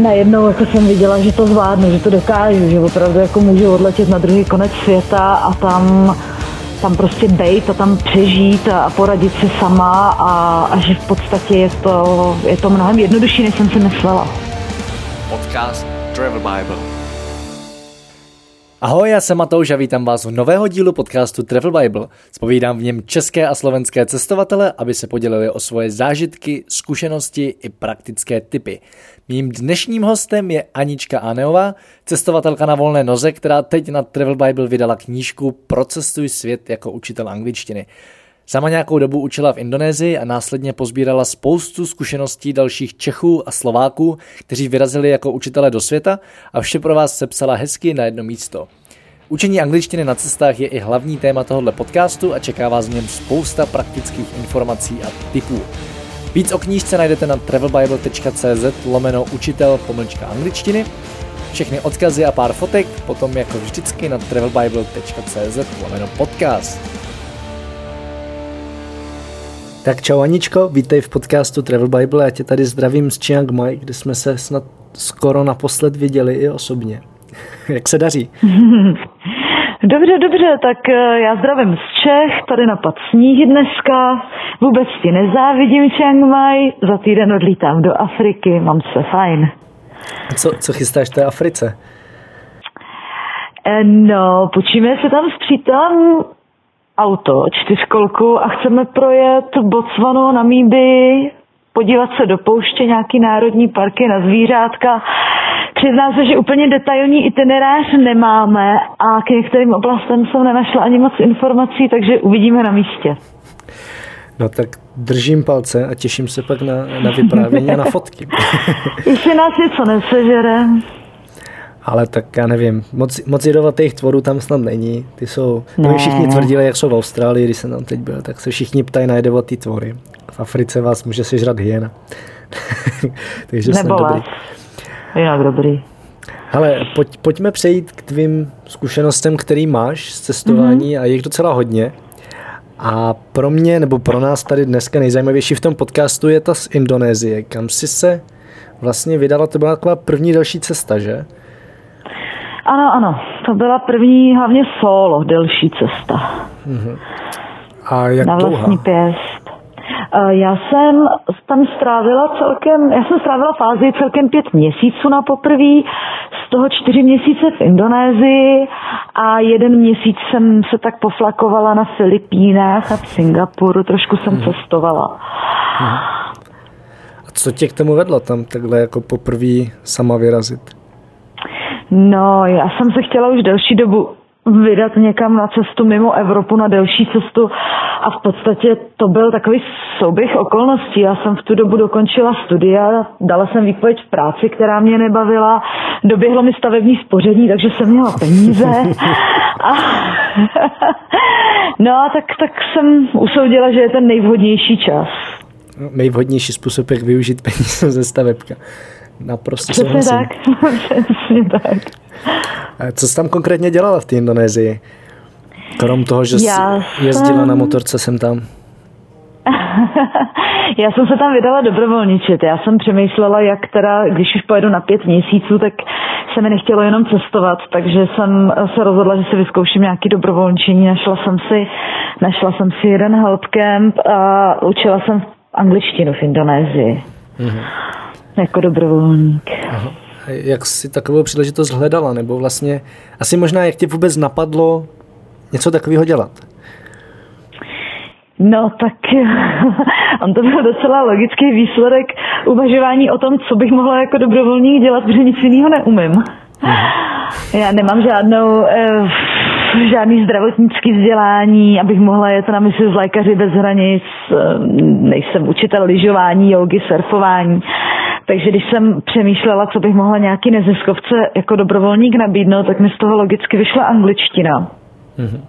najednou jako jsem viděla, že to zvládnu, že to dokážu, že opravdu jako můžu odletět na druhý konec světa a tam tam prostě bejt a tam přežít a poradit si sama a, a že v podstatě je to, je to mnohem jednodušší, než jsem si myslela. Podcast Travel Bible Ahoj, já jsem Matouš a vítám vás v nového dílu podcastu Travel Bible. Spovídám v něm české a slovenské cestovatele, aby se podělili o svoje zážitky, zkušenosti i praktické typy. Mým dnešním hostem je Anička Aneová, cestovatelka na volné noze, která teď na Travel Bible vydala knížku Procestuj svět jako učitel angličtiny. Sama nějakou dobu učila v Indonésii a následně pozbírala spoustu zkušeností dalších Čechů a Slováků, kteří vyrazili jako učitele do světa a vše pro vás sepsala hezky na jedno místo. Učení angličtiny na cestách je i hlavní téma tohoto podcastu a čeká vás v něm spousta praktických informací a tipů. Víc o knížce najdete na travelbible.cz lomeno učitel pomlčka angličtiny. Všechny odkazy a pár fotek potom jako vždycky na travelbible.cz lomeno podcast. Tak čau Aničko, vítej v podcastu Travel Bible. Já tě tady zdravím z Chiang Mai, kde jsme se snad skoro naposled viděli i osobně. Jak se daří? Dobře, dobře, tak eh, já zdravím z Čech, tady napad sníh dneska, vůbec ti nezávidím Chiang Mai, za týden odlítám do Afriky, mám se fajn. A co, co chystáš v té Africe? Eh, no, počíme se tam s přítelem auto, čtyřkolku a chceme projet Botswanu, Namíby, podívat se do pouště, nějaký národní parky na zvířátka. Přiznám se, že úplně detailní itinerář nemáme a k některým oblastem jsem nenašla ani moc informací, takže uvidíme na místě. No tak držím palce a těším se pak na, na vyprávění a na fotky. Jestli nás něco nesežere ale tak já nevím, moc, moc jedovatých tvorů tam snad není. Ty jsou, ne. všichni tvrdili, jak jsou v Austrálii, když jsem tam teď byl, tak se všichni ptají na jedovatý tvory. V Africe vás může sežrat hyena. Takže snad dobrý. Jinak dobrý. Ale pojď, pojďme přejít k tvým zkušenostem, který máš z cestování mm-hmm. a je jich docela hodně. A pro mě, nebo pro nás tady dneska nejzajímavější v tom podcastu je ta z Indonésie, kam jsi se vlastně vydala, to byla taková první další cesta, že? Ano, ano, to byla první hlavně solo, delší cesta. Mm-hmm. A jak Na vlastní dlouhá? pěst. Eh, já jsem tam strávila celkem, já jsem strávila fázi celkem pět měsíců na poprví, z toho čtyři měsíce v Indonésii a jeden měsíc jsem se tak poflakovala na Filipínách a v Singapuru, trošku jsem hmm. cestovala. Hmm. A co tě k tomu vedlo tam takhle jako poprvé sama vyrazit? No, já jsem se chtěla už delší dobu vydat někam na cestu mimo Evropu, na delší cestu a v podstatě to byl takový souběh okolností. Já jsem v tu dobu dokončila studia, dala jsem výpověď v práci, která mě nebavila, doběhlo mi stavební spoření, takže jsem měla peníze. A, no a tak, tak jsem usoudila, že je ten nejvhodnější čas. Nejvhodnější způsob, jak využít peníze ze stavebka. Naprosto Přesně tak. Přesně tak. Co jsi tam konkrétně dělala v té Indonésii? Krom toho, že jsi Já jezdila jsem... na motorce sem tam. Já jsem se tam vydala dobrovolničit. Já jsem přemýšlela, jak teda, když už pojedu na pět měsíců, tak se mi nechtělo jenom cestovat, takže jsem se rozhodla, že si vyzkouším nějaký dobrovolničení. Našla jsem si, našla jsem si jeden help camp a učila jsem angličtinu v Indonésii. Mm-hmm jako dobrovolník. Aha. Jak jsi takovou příležitost hledala, nebo vlastně asi možná jak tě vůbec napadlo něco takového dělat? No tak on to byl docela logický výsledek uvažování o tom, co bych mohla jako dobrovolník dělat, protože nic jiného neumím. Mhm. Já nemám žádnou, eh, žádný zdravotnický vzdělání, abych mohla jet na misi z lékaři bez hranic, eh, nejsem učitel lyžování, jogy, surfování. Takže když jsem přemýšlela, co bych mohla nějaký neziskovce jako dobrovolník nabídnout, tak mi z toho logicky vyšla angličtina. Mm-hmm.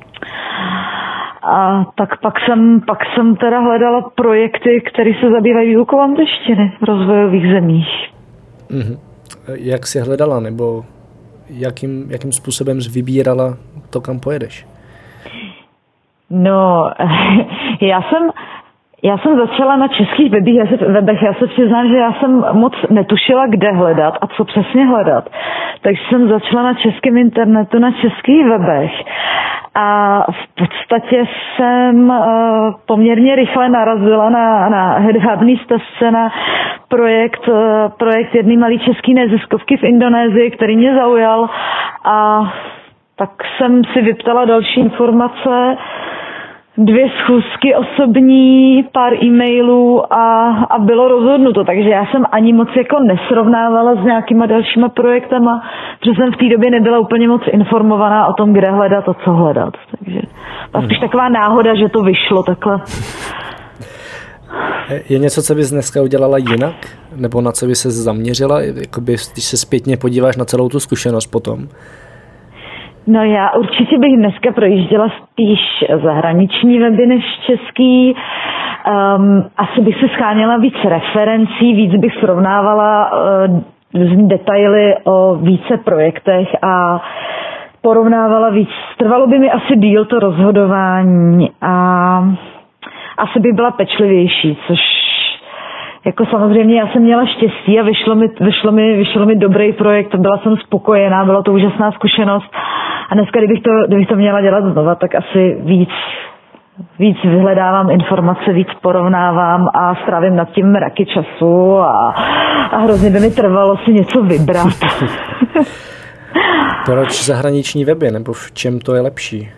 A tak pak jsem, pak jsem teda hledala projekty, které se zabývají výukou angličtiny v rozvojových zemích. Mm-hmm. Jak jsi hledala, nebo jakým, jakým způsobem jsi vybírala to, kam pojedeš? No, já jsem Já jsem začala na českých webích, já se, webech, já se přiznám, že já jsem moc netušila, kde hledat a co přesně hledat. Takže jsem začala na českém internetu, na českých webech. A v podstatě jsem uh, poměrně rychle narazila na, na hedvábný stezce na projekt, uh, projekt jedné malé české neziskovky v Indonésii, který mě zaujal a tak jsem si vyptala další informace dvě schůzky osobní, pár e-mailů a, a bylo rozhodnuto. Takže já jsem ani moc jako nesrovnávala s nějakýma dalšíma projektama, protože jsem v té době nebyla úplně moc informovaná o tom, kde hledat a co hledat. Takže byla spíš taková náhoda, že to vyšlo takhle. Je něco, co bys dneska udělala jinak? Nebo na co by se zaměřila, Jakoby, když se zpětně podíváš na celou tu zkušenost potom? No já určitě bych dneska projížděla spíš zahraniční weby než český. Um, asi bych se scháněla víc referencí, víc bych srovnávala uh, detaily o více projektech a porovnávala víc. Trvalo by mi asi díl to rozhodování a asi by byla pečlivější, což jako samozřejmě já jsem měla štěstí a vyšlo mi, vyšlo mi, vyšlo mi dobrý projekt, byla jsem spokojená, byla to úžasná zkušenost a dneska, kdybych to, kdybych to měla dělat znova, tak asi víc víc vyhledávám informace, víc porovnávám a strávím nad tím mraky času a, a hrozně by mi trvalo si něco vybrat. Proč zahraniční weby, nebo v čem to je lepší?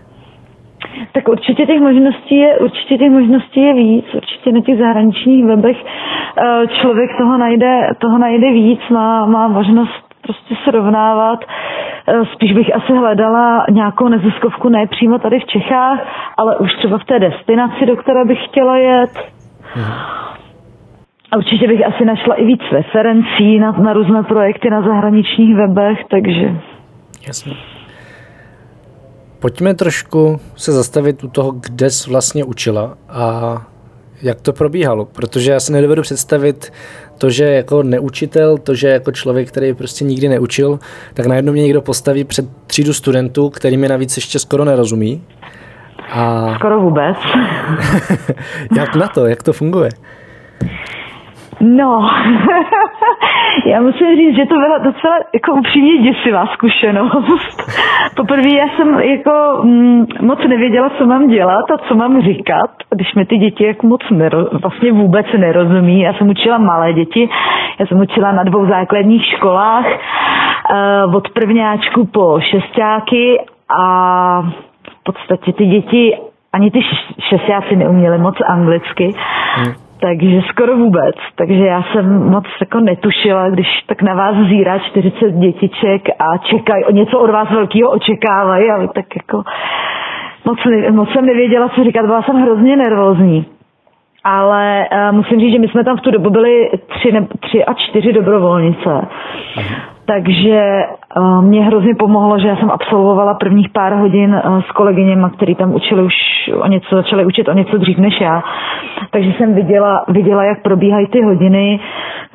Tak určitě těch možností je, určitě těch možností je víc. Určitě na těch zahraničních webech eh, člověk toho najde, toho najde víc, má, má možnost prostě srovnávat. Eh, spíš bych asi hledala nějakou neziskovku, ne přímo tady v Čechách, ale už třeba v té destinaci, do které bych chtěla jet. A určitě bych asi našla i víc referencí na, na různé projekty na zahraničních webech, takže... Jasně. Pojďme trošku se zastavit u toho, kde jsi vlastně učila a jak to probíhalo, protože já si nedovedu představit to, že jako neučitel, to, že jako člověk, který prostě nikdy neučil, tak najednou mě někdo postaví před třídu studentů, který mi navíc ještě skoro nerozumí. A... Skoro vůbec. jak na to, jak to funguje? No, já musím říct, že to byla docela jako upřímně děsivá zkušenost. Poprvé já jsem jako mm, moc nevěděla, co mám dělat a co mám říkat, když mi ty děti jako moc nero, vlastně vůbec nerozumí. Já jsem učila malé děti, já jsem učila na dvou základních školách uh, od prvňáčku po šestáky a v podstatě ty děti ani ty šestáci neuměli moc anglicky. Hmm takže skoro vůbec. Takže já jsem moc jako netušila, když tak na vás zírá 40 dětiček a čekají, něco od vás velkého očekávají, ale tak jako moc, moc jsem nevěděla, co říkat, byla jsem hrozně nervózní. Ale uh, musím říct, že my jsme tam v tu dobu byli tři, ne, tři a čtyři dobrovolnice. Aha. Takže uh, mě hrozně pomohlo, že já jsem absolvovala prvních pár hodin uh, s kolegyněma, který tam učili už o něco, začali učit o něco dřív než já. Takže jsem viděla, viděla jak probíhají ty hodiny,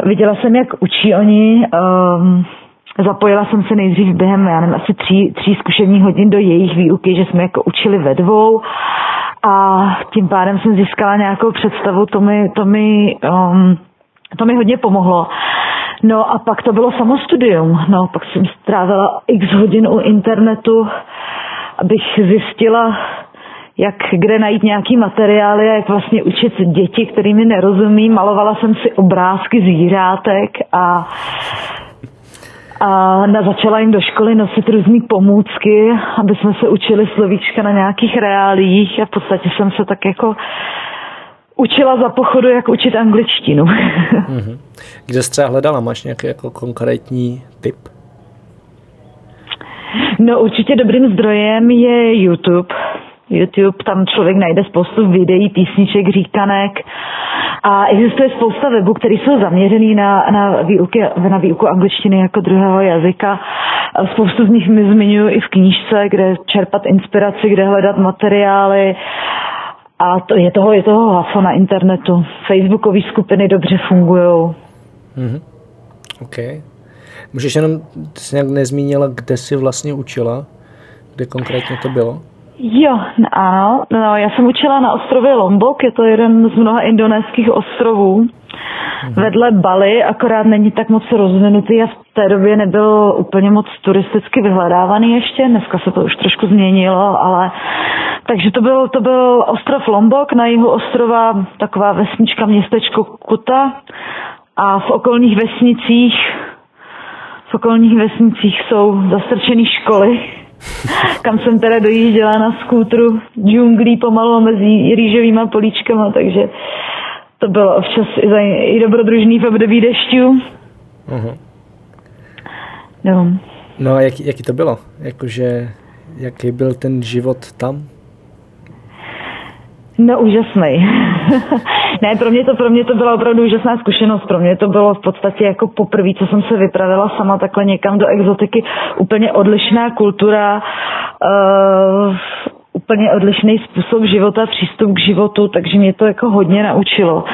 viděla jsem, jak učí oni. Um, Zapojila jsem se nejdřív během, já nevím, asi tří, tří zkušebních hodin do jejich výuky, že jsme jako učili ve dvou a tím pádem jsem získala nějakou představu, to mi, to mi, um, to mi hodně pomohlo. No a pak to bylo samo studium. No, pak jsem strávila x hodin u internetu, abych zjistila, jak kde najít nějaký materiály a jak vlastně učit děti, kterými nerozumí. Malovala jsem si obrázky zvířátek a a na, začala jim do školy nosit různé pomůcky, aby jsme se učili slovíčka na nějakých reálích a v podstatě jsem se tak jako učila za pochodu, jak učit angličtinu. Mhm. Kde jsi třeba hledala? Máš nějaký jako konkrétní tip? No určitě dobrým zdrojem je YouTube. YouTube, tam člověk najde spoustu videí, písniček, říkanek a existuje spousta webů, které jsou zaměřený na, na, výuky, na výuku angličtiny jako druhého jazyka. Spoustu z nich mi zmiňuji i v knížce, kde čerpat inspiraci, kde hledat materiály a to, je toho, je toho haso na internetu. Facebookové skupiny dobře fungují. Mm-hmm. OK. Můžeš jenom, ty jsi nějak nezmínila, kde jsi vlastně učila? Kde konkrétně to bylo? Jo, ano. No, já jsem učila na ostrově Lombok, je to jeden z mnoha indonéských ostrovů. Vedle Bali, akorát není tak moc rozvinutý a v té době nebyl úplně moc turisticky vyhledávaný ještě. Dneska se to už trošku změnilo, ale takže to byl, to byl ostrov Lombok, na jihu ostrova taková vesnička městečko Kuta a v okolních vesnicích v okolních vesnicích jsou zastrčené školy, kam jsem teda dojížděla na skútru džunglí pomalu mezi rýžovýma políčkama, takže to bylo občas i, za, i dobrodružný v období dešťů. Uh-huh. No. No a jak, jaký to bylo? Jakože, jaký byl ten život tam? No úžasný. ne, pro mě, to, pro mě to byla opravdu úžasná zkušenost. Pro mě to bylo v podstatě jako poprvé, co jsem se vypravila sama takhle někam do exotiky. Úplně odlišná kultura, uh, úplně odlišný způsob života, přístup k životu, takže mě to jako hodně naučilo.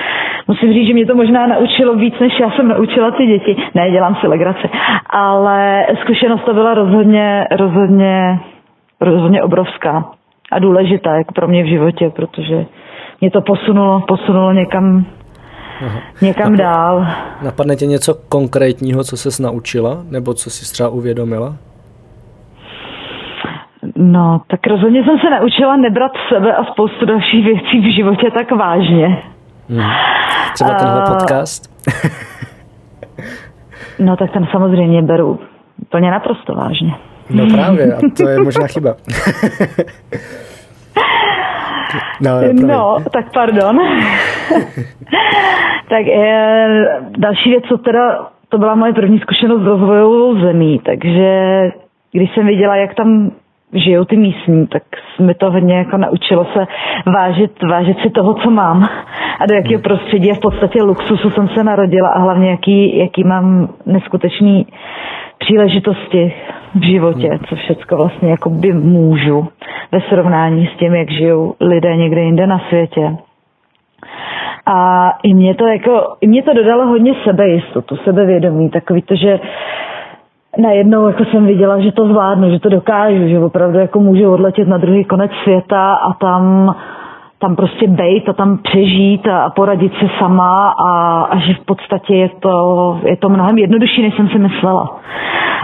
Musím říct, že mě to možná naučilo víc, než já jsem naučila ty děti. Ne, dělám si legraci. Ale zkušenost to byla rozhodně, rozhodně, rozhodně obrovská a důležitá jako pro mě v životě, protože mě to posunulo, posunulo někam, Aha. někam Nap- dál. Napadne tě něco konkrétního, co ses naučila, nebo co jsi třeba uvědomila? No, tak rozhodně jsem se naučila nebrat sebe a spoustu dalších věcí v životě tak vážně. Hmm. Třeba tenhle uh, podcast? no, tak ten samozřejmě beru úplně naprosto vážně. No právě, a to je možná chyba. No, no tak pardon. tak je, další věc, co teda, to byla moje první zkušenost s rozvojovou zemí, takže když jsem viděla, jak tam žijou ty místní, tak mi to hodně jako naučilo se vážit, vážit si toho, co mám a do jakého prostředí a v podstatě luxusu jsem se narodila a hlavně jaký, jaký mám neskutečný příležitosti v životě, hmm. co všechno vlastně jako by můžu ve srovnání s tím, jak žijou lidé někde jinde na světě. A i mě to jako, i mě to dodalo hodně sebejistotu, sebevědomí, takový to, že najednou jako jsem viděla, že to zvládnu, že to dokážu, že opravdu jako můžu odletět na druhý konec světa a tam tam prostě bejt a tam přežít a, a poradit se sama a, a že v podstatě je to, je to mnohem jednodušší, než jsem si myslela.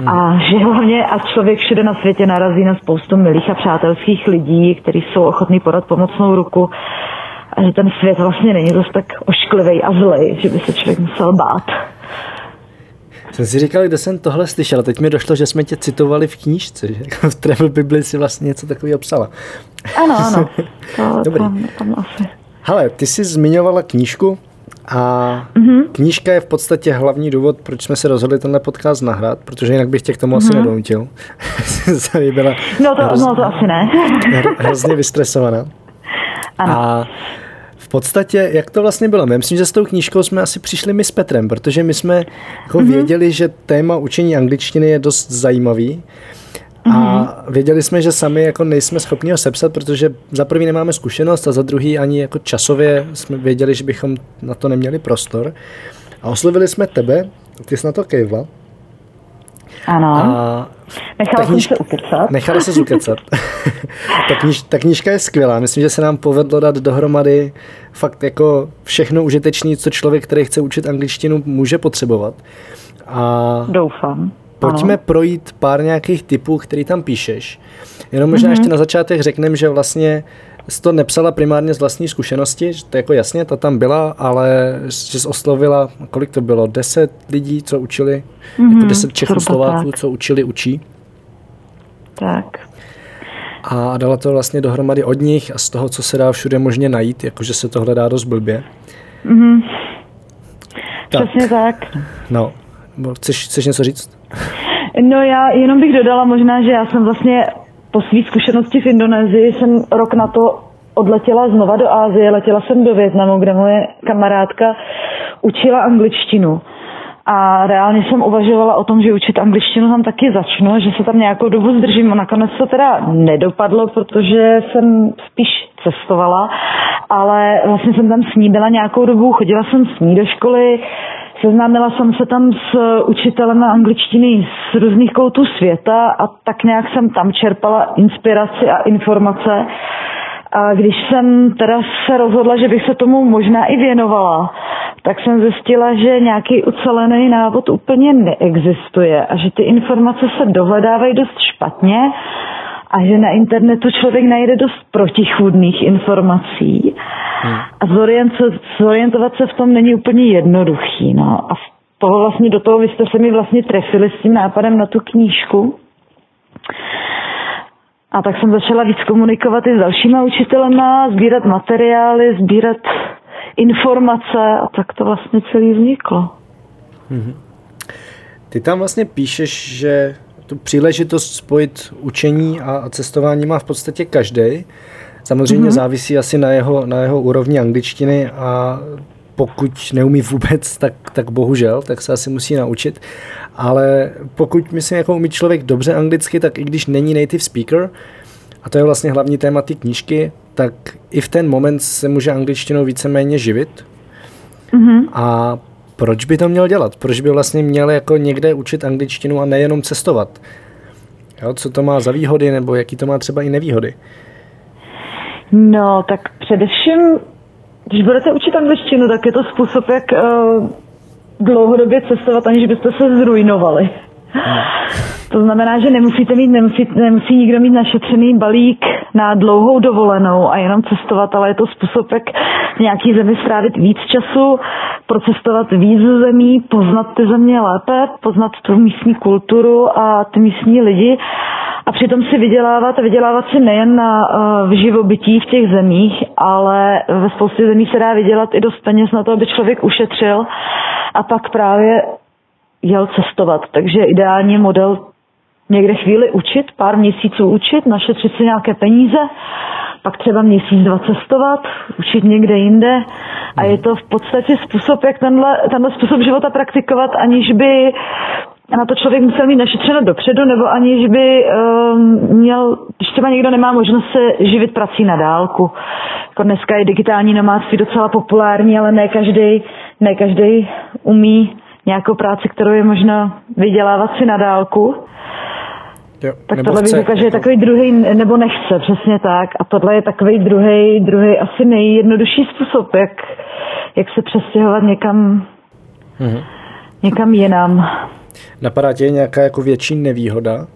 Hmm. A že hlavně a člověk všude na světě narazí na spoustu milých a přátelských lidí, kteří jsou ochotní podat pomocnou ruku a že ten svět vlastně není dost tak ošklivý a zlej, že by se člověk musel bát. Jsem si říkal, kde jsem tohle slyšel. Teď mi došlo, že jsme tě citovali v knížce, že jako v Travel Bibli si vlastně něco takového psala. Ano, ano. To, Dobrý. Tam, tam asi. Hele, ty jsi zmiňovala knížku a mm-hmm. knížka je v podstatě hlavní důvod, proč jsme se rozhodli tenhle podcast nahrát, protože jinak bych tě k tomu mm-hmm. asi mhm. nedonutil. byla no, to, hrozně, no to asi ne. hrozně vystresovaná. Ano. A podstatě, jak to vlastně bylo? myslím, že s tou knížkou jsme asi přišli my s Petrem, protože my jsme jako mm-hmm. věděli, že téma učení angličtiny je dost zajímavý. A mm-hmm. věděli jsme, že sami jako nejsme schopni ho sepsat, protože za prvý nemáme zkušenost a za druhý ani jako časově jsme věděli, že bychom na to neměli prostor. A oslovili jsme tebe, ty jsi na to kejvla. Ano. A Nechala jsem se ukecat. Nechala se ukecat. ta, kniž, ta knížka je skvělá. Myslím, že se nám povedlo dát dohromady fakt jako všechno užitečné, co člověk, který chce učit angličtinu, může potřebovat. A Doufám. Pojďme ano. projít pár nějakých typů, který tam píšeš. Jenom možná mm-hmm. ještě na začátek řekneme, že vlastně jsi to nepsala primárně z vlastní zkušenosti, že to jako jasně, ta tam byla, ale že jsi oslovila, kolik to bylo, deset lidí, co učili, mm-hmm, jako deset Čechoslováků, co učili, učí. Tak. A dala to vlastně dohromady od nich a z toho, co se dá všude možně najít, jakože se to hledá dost blbě. Mm-hmm. Tak. Přesně tak. No, chceš, chceš něco říct? No já jenom bych dodala možná, že já jsem vlastně po své zkušenosti v Indonésii jsem rok na to odletěla znova do Ázie, letěla jsem do Větnamu, kde moje kamarádka učila angličtinu. A reálně jsem uvažovala o tom, že učit angličtinu tam taky začnu, že se tam nějakou dobu zdržím. A nakonec to teda nedopadlo, protože jsem spíš cestovala, ale vlastně jsem tam s ní byla nějakou dobu, chodila jsem s ní do školy, Seznámila jsem se tam s učitelem angličtiny z různých koutů světa a tak nějak jsem tam čerpala inspiraci a informace. A když jsem teda se rozhodla, že bych se tomu možná i věnovala, tak jsem zjistila, že nějaký ucelený návod úplně neexistuje a že ty informace se dohledávají dost špatně a že na internetu člověk najde dost protichůdných informací hmm. a zorientovat se v tom není úplně jednoduchý. No. A toho vlastně do toho vy jste se mi vlastně trefili s tím nápadem na tu knížku. A tak jsem začala víc komunikovat i s dalšíma učitelema, sbírat materiály, sbírat informace a tak to vlastně celý vzniklo. Mm-hmm. Ty tam vlastně píšeš, že tu příležitost spojit učení a cestování má v podstatě každý. Samozřejmě mm-hmm. závisí asi na jeho, na jeho úrovni angličtiny a pokud neumí vůbec, tak, tak bohužel, tak se asi musí naučit. Ale pokud, myslím, jako umí člověk dobře anglicky, tak i když není native speaker, a to je vlastně hlavní téma té knížky, tak i v ten moment se může angličtinou víceméně živit. Mm-hmm. A proč by to měl dělat? Proč by vlastně měl jako někde učit angličtinu a nejenom cestovat? Jo, co to má za výhody, nebo jaký to má třeba i nevýhody? No, tak především, když budete učit angličtinu, tak je to způsob, jak uh, dlouhodobě cestovat, aniž byste se zrujnovali. To znamená, že nemusíte mít, nemusí, nemusí nikdo mít našetřený balík na dlouhou dovolenou a jenom cestovat, ale je to způsob, jak v nějaký zemi strávit víc času, procestovat víc zemí, poznat ty země lépe, poznat tu místní kulturu a ty místní lidi a přitom si vydělávat a vydělávat si nejen na uh, v živobytí v těch zemích, ale ve spoustě zemí se dá vydělat i dost peněz na to, aby člověk ušetřil. A pak právě jel cestovat. Takže ideální model někde chvíli učit, pár měsíců učit, našetřit si nějaké peníze, pak třeba měsíc, dva cestovat, učit někde jinde a je to v podstatě způsob, jak tenhle, tenhle způsob života praktikovat, aniž by na to člověk musel mít našetřeno dopředu, nebo aniž by um, měl, když třeba někdo nemá možnost se živit prací na dálku. Jako dneska je digitální nomádství docela populární, ale ne každý, ne každý umí nějakou práci, kterou je možno vydělávat si na dálku. Jo, tak tohle bych řekla, že je takový druhý, nebo nechce, přesně tak. A tohle je takový druhý, druhý asi nejjednodušší způsob, jak, jak se přestěhovat někam, mm-hmm. někam jinam. Napadá tě nějaká jako větší nevýhoda?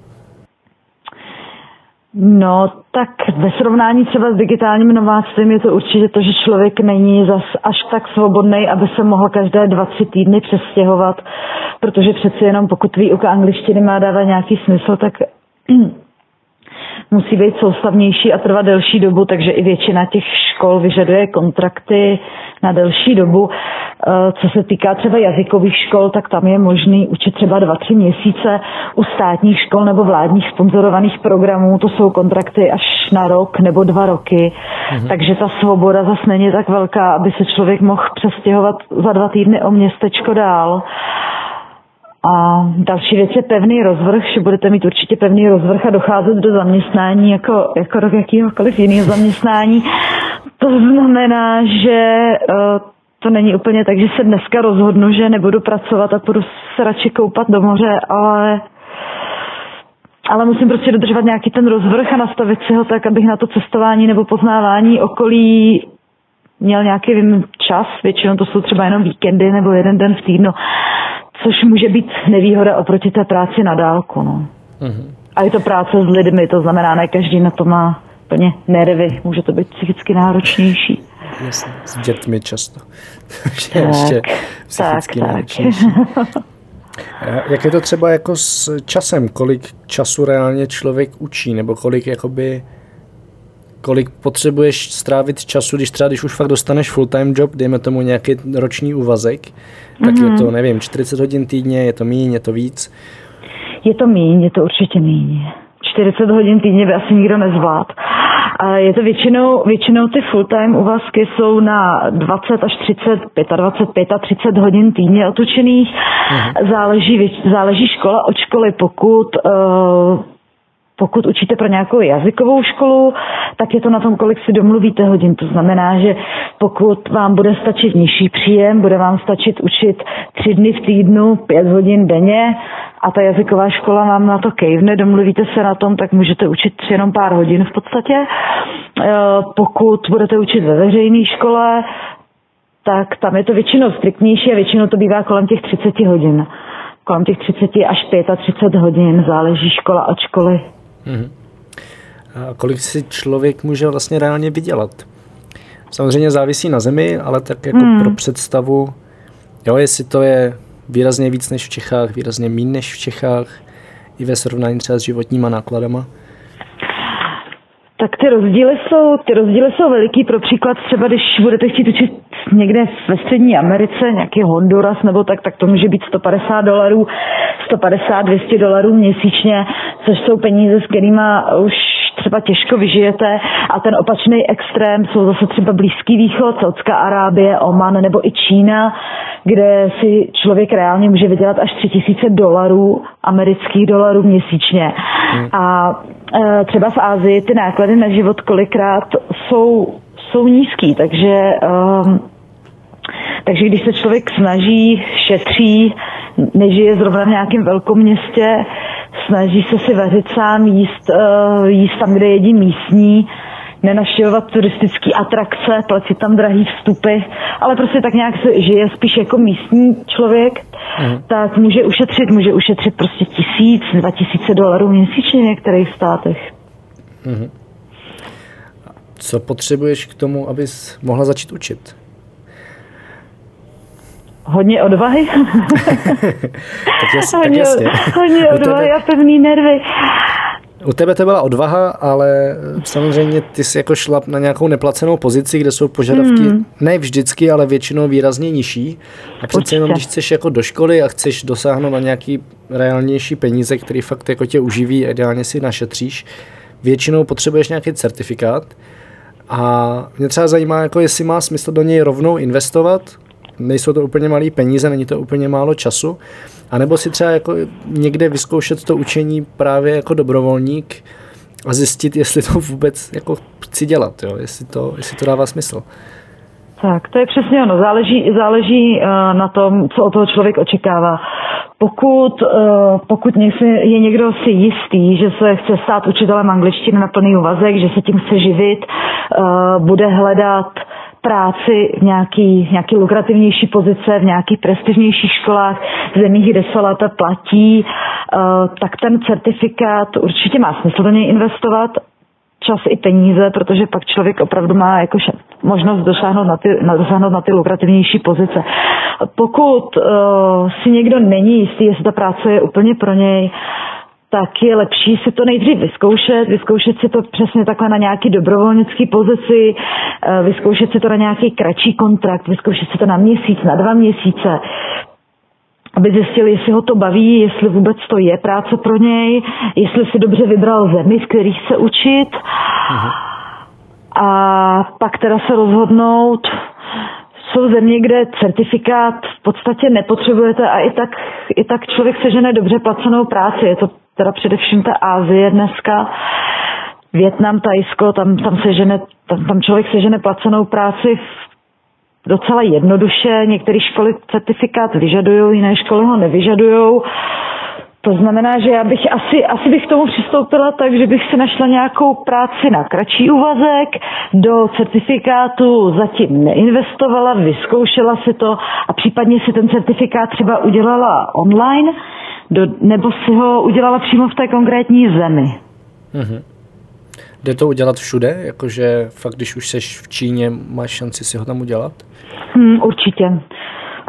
No, tak ve srovnání třeba s digitálním nováctvím je to určitě to, že člověk není zas až tak svobodný, aby se mohl každé dva, tři týdny přestěhovat, protože přeci jenom pokud výuka angličtiny má dávat nějaký smysl, tak musí být soustavnější a trvat delší dobu, takže i většina těch škol vyžaduje kontrakty na delší dobu. Eh, co se týká třeba jazykových škol, tak tam je možný učit třeba dva, tři měsíce. U státních škol nebo vládních sponzorovaných programů to jsou kontrakty až na rok nebo dva roky. Mhm. Takže ta svoboda zase není tak velká, aby se člověk mohl přestěhovat za dva týdny o městečko dál. A další věc je pevný rozvrh, že budete mít určitě pevný rozvrh a docházet do zaměstnání jako, jako do jakýhokoliv jiného zaměstnání. To znamená, že uh, to není úplně tak, že se dneska rozhodnu, že nebudu pracovat a budu se radši koupat do moře, ale ale musím prostě dodržovat nějaký ten rozvrh a nastavit si ho tak, abych na to cestování nebo poznávání okolí měl nějaký čas, většinou to jsou třeba jenom víkendy nebo jeden den v týdnu, což může být nevýhoda oproti té práci na dálku. No. Mm-hmm. A je to práce s lidmi, to znamená, ne každý na to má plně nervy, může to být psychicky náročnější. Jasně, s dětmi často. tak, ještě psychicky tak, náročnější. Jak je to třeba jako s časem? Kolik času reálně člověk učí? Nebo kolik jakoby kolik potřebuješ strávit času, když třeba, když už fakt dostaneš full-time job, dejme tomu nějaký roční úvazek, tak mm-hmm. je mhm. to, nevím, 40 hodin týdně, je to míň, je to víc? Je to míň, je to určitě míň. 40 hodin týdně by asi nikdo nezvlád. A je to většinou, většinou ty full-time úvazky jsou na 20 až 30, 25, 30 hodin týdně otučených. Uh-huh. Záleží, záleží škola od školy, pokud uh, pokud učíte pro nějakou jazykovou školu, tak je to na tom, kolik si domluvíte hodin. To znamená, že pokud vám bude stačit nižší příjem, bude vám stačit učit tři dny v týdnu, pět hodin denně a ta jazyková škola vám na to kejvne, domluvíte se na tom, tak můžete učit jenom pár hodin v podstatě. E, pokud budete učit ve veřejné škole, tak tam je to většinou striktnější a většinou to bývá kolem těch 30 hodin. Kolem těch 30 až 35 hodin, záleží škola od školy. Mm-hmm. A kolik si člověk může vlastně reálně vydělat? Samozřejmě závisí na zemi, ale tak jako mm. pro představu, jo, jestli to je výrazně víc než v Čechách, výrazně méně než v Čechách, i ve srovnání třeba s životníma nákladama? Tak ty rozdíly jsou, ty rozdíly jsou veliký. Pro příklad třeba, když budete chtít učit někde ve střední Americe, nějaký Honduras nebo tak, tak to může být 150 dolarů, 150, 200 dolarů měsíčně, což jsou peníze, s kterými už třeba těžko vyžijete a ten opačný extrém jsou zase třeba Blízký východ, Saudská Arábie, Oman nebo i Čína, kde si člověk reálně může vydělat až 3000 dolarů, amerických dolarů měsíčně. Hmm. A e, třeba v Ázii ty náklady na život kolikrát jsou, jsou nízký, takže um, takže když se člověk snaží, šetří, nežije zrovna v nějakém velkom městě, snaží se si vařit sám, jíst, uh, jíst tam, kde jedí místní, nenaštěvovat turistické atrakce, platit tam drahý vstupy, ale prostě tak nějak se žije spíš jako místní člověk, mm. tak může ušetřit, může ušetřit prostě tisíc, dva tisíce dolarů měsíčně v některých státech. Mm. Co potřebuješ k tomu, abys mohla začít učit? Hodně odvahy. tak, jas, hodně, tak jasně. Hodně odvahy tebe, a pevný nervy. U tebe to byla odvaha, ale samozřejmě ty jsi jako šla na nějakou neplacenou pozici, kde jsou požadavky hmm. ne vždycky, ale většinou výrazně nižší. A přece jenom, když chceš jako do školy a chceš dosáhnout na nějaký reálnější peníze, který fakt jako tě uživí, ideálně si našetříš, většinou potřebuješ nějaký certifikát. A mě třeba zajímá, jako jestli má smysl do něj rovnou investovat, nejsou to úplně malé peníze, není to úplně málo času, a nebo si třeba jako někde vyzkoušet to učení právě jako dobrovolník a zjistit, jestli to vůbec jako chci dělat, jo? Jestli, to, jestli to dává smysl. Tak, to je přesně ono. Záleží, záleží uh, na tom, co od toho člověk očekává. Pokud, uh, pokud je někdo si jistý, že se chce stát učitelem angličtiny na plný úvazek, že se tím chce živit, uh, bude hledat práci v nějaký, nějaký lukrativnější pozice, v nějakých prestižnějších školách, v zemích, kde se lépe platí, eh, tak ten certifikát určitě má smysl do něj investovat, čas i peníze, protože pak člověk opravdu má jako možnost dosáhnout na ty, na, dosáhnout na ty lukrativnější pozice. Pokud uh, si někdo není jistý, jestli ta práce je úplně pro něj, tak je lepší si to nejdřív vyzkoušet, vyzkoušet si to přesně takhle na nějaký dobrovolnický pozici, eh, vyzkoušet si to na nějaký kratší kontrakt, vyzkoušet si to na měsíc, na dva měsíce, aby zjistil, jestli ho to baví, jestli vůbec to je práce pro něj, jestli si dobře vybral zemi, v kterých chce učit. A pak teda se rozhodnout, jsou země, kde certifikát v podstatě nepotřebujete a i tak, i tak člověk sežene dobře placenou práci. Je to teda především ta Ázie dneska, Větnam, Tajsko, tam, tam, sežene, tam, tam člověk sežene placenou práci docela jednoduše. Některé školy certifikát vyžadují, jiné školy ho nevyžadují. To znamená, že já bych asi, asi bych k tomu přistoupila tak, že bych si našla nějakou práci na kratší úvazek, do certifikátu zatím neinvestovala, vyzkoušela si to a případně si ten certifikát třeba udělala online, do, nebo si ho udělala přímo v té konkrétní zemi. Mm-hmm. Jde to udělat všude? Jakože fakt, když už seš v Číně, máš šanci si ho tam udělat? Hmm, určitě.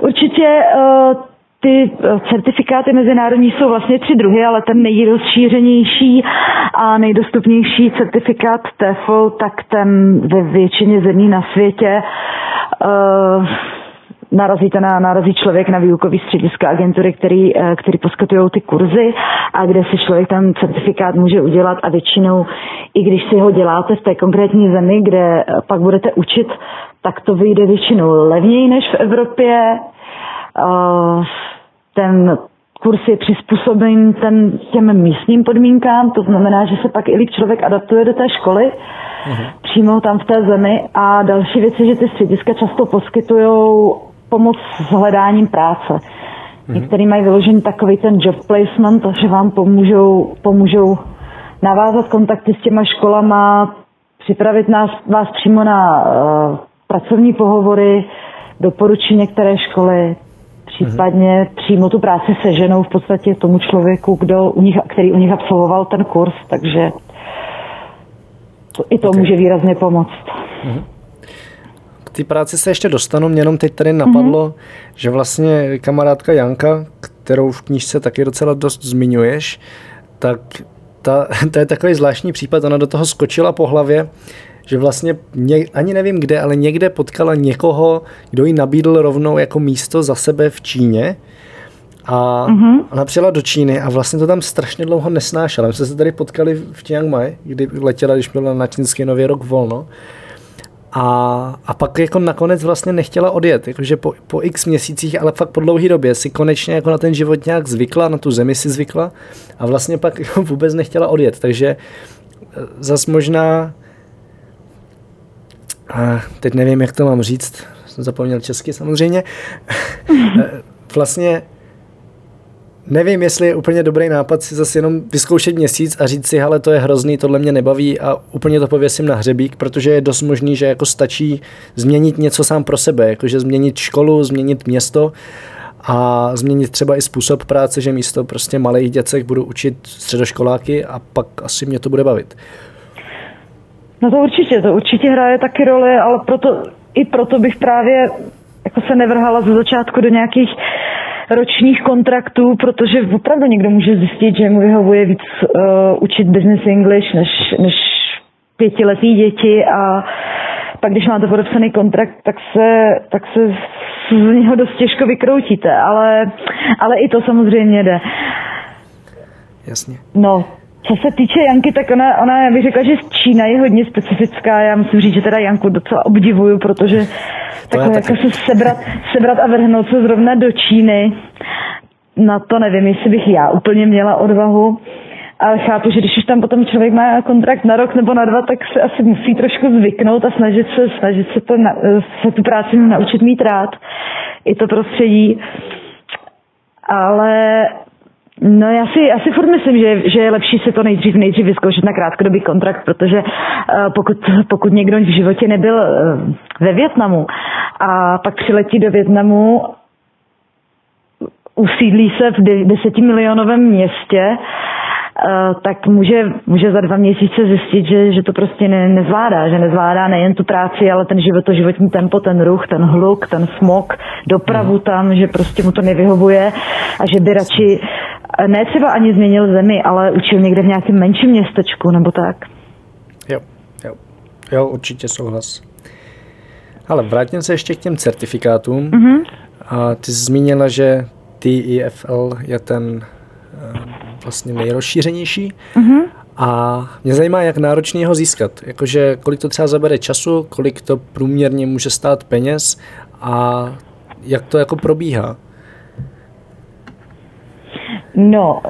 Určitě uh, ty eh, certifikáty mezinárodní jsou vlastně tři druhy, ale ten nejrozšířenější a nejdostupnější certifikát TEFL, tak ten ve většině zemí na světě uh, narazíte na, narazí člověk na výukový střediska agentury, který, eh, který poskytují ty kurzy a kde si člověk ten certifikát může udělat a většinou, i když si ho děláte v té konkrétní zemi, kde eh, pak budete učit, tak to vyjde většinou levněji než v Evropě. Eh, ten kurz je přizpůsoben ten, těm místním podmínkám, to znamená, že se pak i líp člověk adaptuje do té školy, uh-huh. přímo tam v té zemi. A další věc je, že ty střediska často poskytují pomoc s hledáním práce. Uh-huh. Některý mají vyložený takový ten job placement, že vám pomůžou, pomůžou navázat kontakty s těma školama, připravit nás, vás přímo na uh, pracovní pohovory, doporučí některé školy, případně mm-hmm. přímo tu práci seženou v podstatě tomu člověku, kdo u nich, který u nich absolvoval ten kurz, takže to, i to okay. může výrazně pomoct. Mm-hmm. Té práci se ještě dostanu, mě jenom teď tady napadlo, mm-hmm. že vlastně kamarádka Janka, kterou v knížce taky docela dost zmiňuješ, tak ta, to je takový zvláštní případ, ona do toho skočila po hlavě, že vlastně ně, ani nevím kde, ale někde potkala někoho, kdo jí nabídl rovnou jako místo za sebe v Číně. A mm-hmm. ona přijela do Číny a vlastně to tam strašně dlouho nesnášela. My jsme se tady potkali v Chiang Mai, kdy letěla, když byla na čínský nový rok volno. A, a pak jako nakonec vlastně nechtěla odjet, jakože po, po x měsících, ale fakt po dlouhé době si konečně jako na ten život nějak zvykla, na tu zemi si zvykla a vlastně pak jako vůbec nechtěla odjet, takže e, zas možná a teď nevím, jak to mám říct, jsem zapomněl česky samozřejmě, e, vlastně nevím, jestli je úplně dobrý nápad si zase jenom vyzkoušet měsíc a říct si, ale to je hrozný, tohle mě nebaví a úplně to pověsím na hřebík, protože je dost možný, že jako stačí změnit něco sám pro sebe, jakože změnit školu, změnit město a změnit třeba i způsob práce, že místo prostě malých děcek budu učit středoškoláky a pak asi mě to bude bavit. No to určitě, to určitě hraje taky roli, ale proto, i proto bych právě jako se nevrhala ze začátku do nějakých ročních kontraktů, protože opravdu někdo může zjistit, že mu vyhovuje víc uh, učit business English než, než pětiletý děti a pak když máte podepsaný kontrakt, tak se, tak se z něho dost těžko vykroutíte, ale, ale i to samozřejmě jde. Jasně. No, co se týče Janky, tak ona, ona já bych řekla, že Čína je hodně specifická. Já musím říct, že teda Janku docela obdivuju, protože takhle jako se sebrat, sebrat a vrhnout se zrovna do Číny, na to nevím, jestli bych já úplně měla odvahu. Ale chápu, že když už tam potom člověk má kontrakt na rok nebo na dva, tak se asi musí trošku zvyknout a snažit se, snažit se, to, se tu práci naučit mít rád. I to prostředí. Ale No já si, já si furt myslím, že, že je lepší si to nejdřív, nejdřív vyzkoušet na krátkodobý kontrakt, protože uh, pokud, pokud někdo v životě nebyl uh, ve Větnamu a pak přiletí do Větnamu, usídlí se v desetimilionovém městě, Eh, tak může, může za dva měsíce zjistit, že, že to prostě ne, nezvládá, že nezvládá nejen tu práci, ale ten život, to životní tempo, ten ruch, ten hluk, ten smog, dopravu tam, že prostě mu to nevyhovuje a že by radši ne třeba ani změnil zemi, ale učil někde v nějakém menším městečku nebo tak. Jo, jo, jo, určitě souhlas. Ale vrátím se ještě k těm certifikátům. Mm-hmm. A ty jsi zmínila, že TEFL je ten eh, vlastně nejrozšířenější. Mm-hmm. A mě zajímá, jak náročný ho získat. Jakože kolik to třeba zabere času, kolik to průměrně může stát peněz a jak to jako probíhá. No,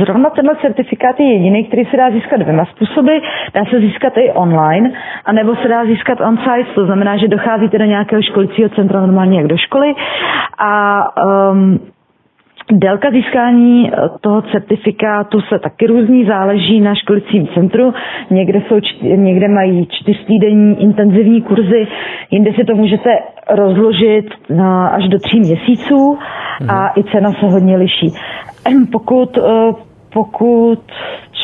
zrovna tenhle certifikát je jediný, který se dá získat dvěma způsoby. Dá se získat i online, anebo se dá získat on-site, to znamená, že docházíte do nějakého školicího centra normálně jak do školy a um, Délka získání eh, toho certifikátu se taky různí, záleží na školicím centru. Někde, jsou, někde mají čtyřtýdenní intenzivní kurzy, jinde si to můžete rozložit na až do tří měsíců a mhm. i cena se hodně liší. Pokud, eh, pokud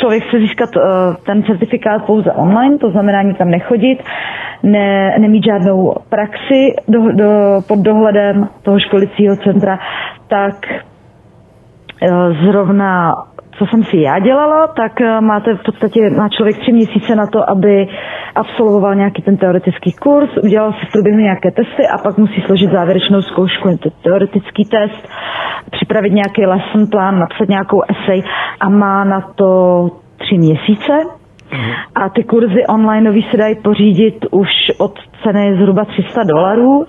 člověk chce získat eh, ten certifikát pouze online, to znamená nikam nechodit, ne, nemít žádnou praxi do, do, pod dohledem toho školicího centra, tak Eh, zrovna co jsem si já dělala, tak eh, máte v podstatě, má člověk tři měsíce na to, aby absolvoval nějaký ten teoretický kurz, udělal si v průběhu nějaké testy a pak musí složit závěrečnou zkoušku, to teoretický test, připravit nějaký lesson plán, napsat nějakou esej a má na to tři měsíce. Mhm. A ty kurzy online se dají pořídit už od ceny zhruba 300 dolarů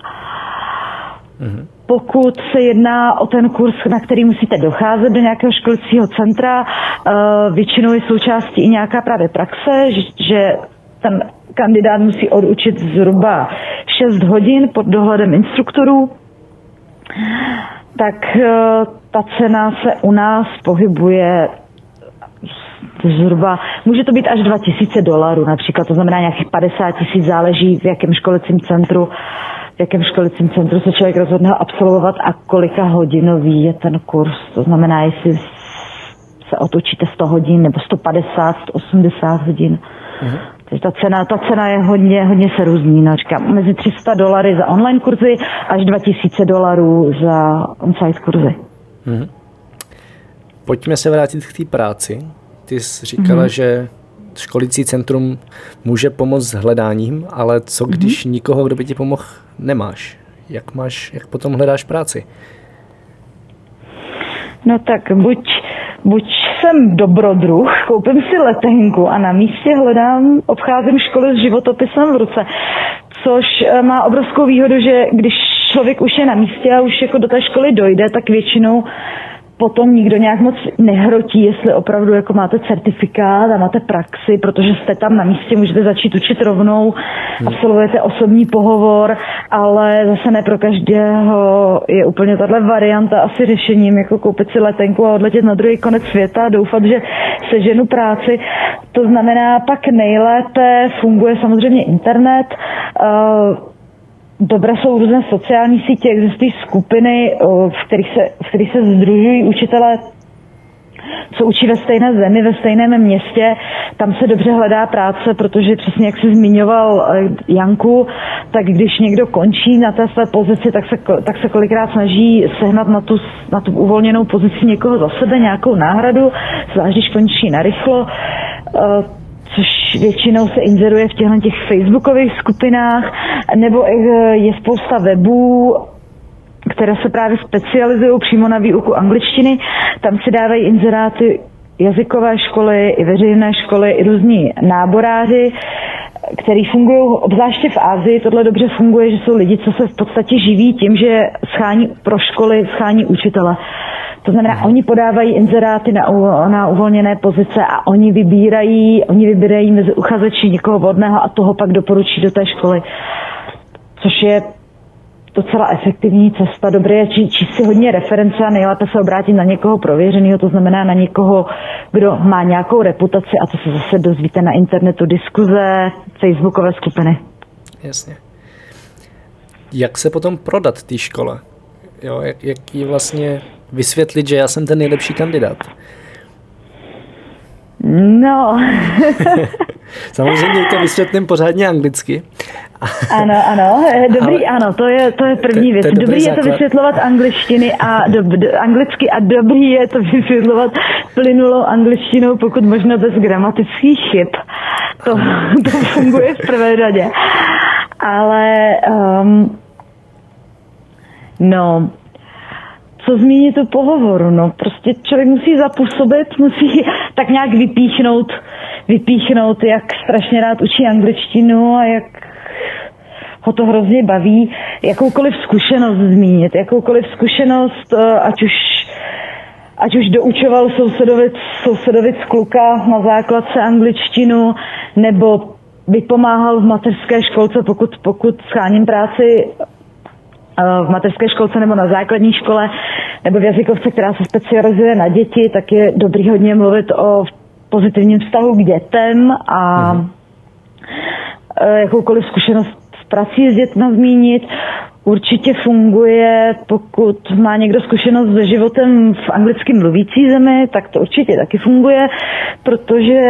Mm-hmm. Pokud se jedná o ten kurz, na který musíte docházet do nějakého školicího centra, uh, většinou je součástí i nějaká právě praxe, že ten kandidát musí odučit zhruba 6 hodin pod dohledem instruktorů, tak uh, ta cena se u nás pohybuje zhruba, může to být až 2000 dolarů například, to znamená nějakých 50 tisíc, záleží v jakém školicím centru v jakém školicím centru se člověk rozhodne absolvovat a kolika hodinový je ten kurz. To znamená, jestli se otočíte 100 hodin nebo 150, 180 hodin. Mhm. Takže ta cena, ta cena je hodně, hodně se různí. No, říkám, mezi 300 dolary za online kurzy až 2000 dolarů za on-site kurzy. Mhm. Pojďme se vrátit k té práci. Ty jsi říkala, mm-hmm. že školicí centrum může pomoct s hledáním, ale co mhm. když mm-hmm. nikoho, kdo by ti pomohl, nemáš? Jak máš, jak potom hledáš práci? No tak buď, buď jsem dobrodruh, koupím si letenku a na místě hledám, obcházím školy s životopisem v ruce, což eh, má obrovskou výhodu, že když člověk už je na místě a už jako do té školy dojde, tak většinou potom nikdo nějak moc nehrotí, jestli opravdu jako máte certifikát a máte praxi, protože jste tam na místě, můžete začít učit rovnou, absolvujete osobní pohovor, ale zase ne pro každého je úplně tahle varianta asi řešením, jako koupit si letenku a odletět na druhý konec světa a doufat, že seženu práci. To znamená, pak nejlépe funguje samozřejmě internet, uh, Dobré jsou různé sociální sítě, existují skupiny, v kterých se, v kterých se združují učitelé co učí ve stejné zemi, ve stejném městě, tam se dobře hledá práce, protože přesně jak jsi zmiňoval e, Janku, tak když někdo končí na té své pozici, tak se, tak se kolikrát snaží sehnat na tu, na tu uvolněnou pozici někoho za sebe, nějakou náhradu, zvlášť když končí narychlo e, což většinou se inzeruje v těchto těch facebookových skupinách, nebo je spousta webů, které se právě specializují přímo na výuku angličtiny. Tam si dávají inzeráty jazykové školy, i veřejné školy, i různí náboráři, který fungují obzvláště v Ázii. Tohle dobře funguje, že jsou lidi, co se v podstatě živí tím, že schání pro školy, schání učitele. To znamená, oni podávají inzeráty na, na uvolněné pozice a oni vybírají, oni vybírají mezi uchazeči někoho vodného a toho pak doporučí do té školy. Což je docela efektivní cesta. Dobré je či, číst si hodně reference a nejlépe se obrátit na někoho prověřeného, to znamená na někoho, kdo má nějakou reputaci a to se zase dozvíte na internetu, diskuze, facebookové skupiny. Jasně. Jak se potom prodat té škole? Jo, jak, jak jí vlastně vysvětlit, že já jsem ten nejlepší kandidát? No. Samozřejmě to vysvětlím pořádně anglicky. ano, ano, dobrý, Ale ano, to je, to je první věc. To, to je dobrý, dobrý je to vysvětlovat angličtiny a do, do, anglicky a dobrý je to vysvětlovat plynulou angličtinou, pokud možno bez gramatických chyb. To, to funguje v prvé řadě. Ale um, no, co zmínit o pohovoru, no prostě člověk musí zapůsobit, musí tak nějak vypíchnout, vypíchnout, jak strašně rád učí angličtinu a jak ho to hrozně baví, jakoukoliv zkušenost zmínit, jakoukoliv zkušenost, eh, ať už ať už doučoval sousedovic, sousedovic kluka na základce angličtinu, nebo vypomáhal v mateřské školce, pokud, pokud scháním práci v mateřské školce nebo na základní škole nebo v jazykovce, která se specializuje na děti, tak je dobrý hodně mluvit o pozitivním vztahu k dětem a mm jakoukoliv zkušenost s prací s dětmi zmínit. Určitě funguje, pokud má někdo zkušenost se životem v anglicky mluvící zemi, tak to určitě taky funguje, protože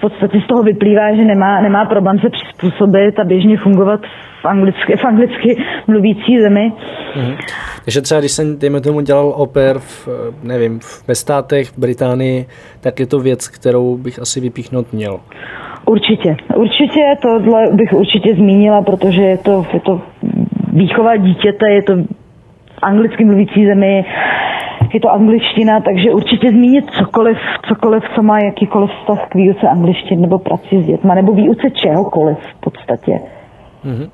podstatě z toho vyplývá, že nemá, nemá problém se přizpůsobit a běžně fungovat v anglicky, v anglicky mluvící zemi. Mhm. Takže třeba když jsem, dejme tomu, dělal oper v, nevím, ve státech, v Británii, tak je to věc, kterou bych asi vypíchnout měl. Určitě, určitě, tohle bych určitě zmínila, protože je to, je to výchova dítěte, je to v anglicky mluvící zemi, je to angličtina, takže určitě zmínit cokoliv, cokoliv, co má jakýkoliv vztah k výuce angličtiny nebo prací s dětma, nebo výuce čehokoliv v podstatě. Mm-hmm.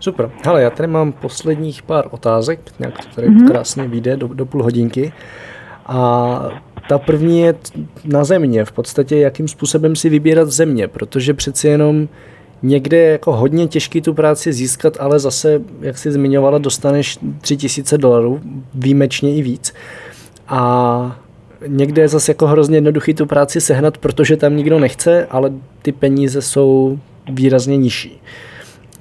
Super. Hele, já tady mám posledních pár otázek, nějak to tady mm-hmm. krásně vyjde do, do půl hodinky. A ta první je na země, v podstatě jakým způsobem si vybírat země, protože přeci jenom někde je jako hodně těžký tu práci získat, ale zase, jak jsi zmiňovala, dostaneš 3000 dolarů, výjimečně i víc. A někde je zase jako hrozně jednoduchý tu práci sehnat, protože tam nikdo nechce, ale ty peníze jsou výrazně nižší.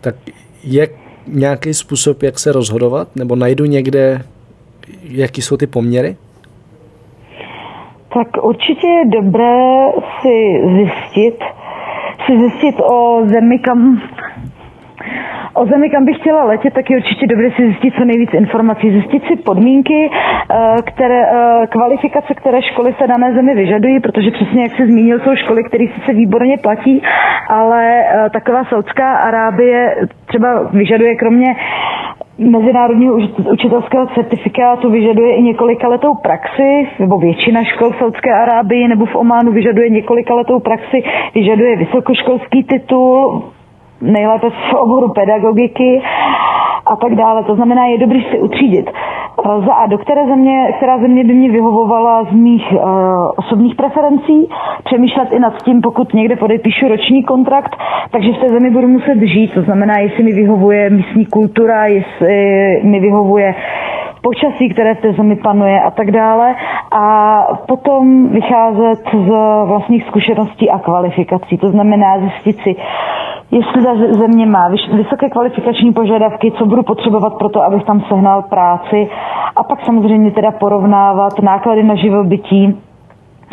Tak je nějaký způsob, jak se rozhodovat? Nebo najdu někde, jaký jsou ty poměry? Tak určitě je dobré si zjistit, si zjistit o zemi, kam O zemi, kam bych chtěla letět, tak je určitě dobré si zjistit co nejvíc informací, zjistit si podmínky, eh, které, eh, kvalifikace, které školy se dané zemi vyžadují, protože přesně jak se zmínil, jsou školy, které sice výborně platí, ale eh, taková Saudská Arábie třeba vyžaduje kromě mezinárodního učitelského certifikátu vyžaduje i několika letou praxi, nebo většina škol v Saudské Arábii nebo v Ománu vyžaduje několika letou praxi, vyžaduje vysokoškolský titul, nejlépe v oboru pedagogiky a tak dále. To znamená, je dobrý si utřídit. Eh, za A, do které země, která země by mě vyhovovala z mých uh, osobních preferencí, přemýšlet i nad tím, pokud někde podepíšu roční kontrakt, takže v té zemi budu muset žít. To znamená, jestli mi vyhovuje místní kultura, jestli mi vyhovuje počasí, které v té zemi panuje a tak dále. A potom vycházet z vlastních zkušeností a kvalifikací. To znamená zjistit si, jestli ta země má vysoké kvalifikační požadavky, co budu potřebovat pro to, abych tam sehnal práci a pak samozřejmě teda porovnávat náklady na živobytí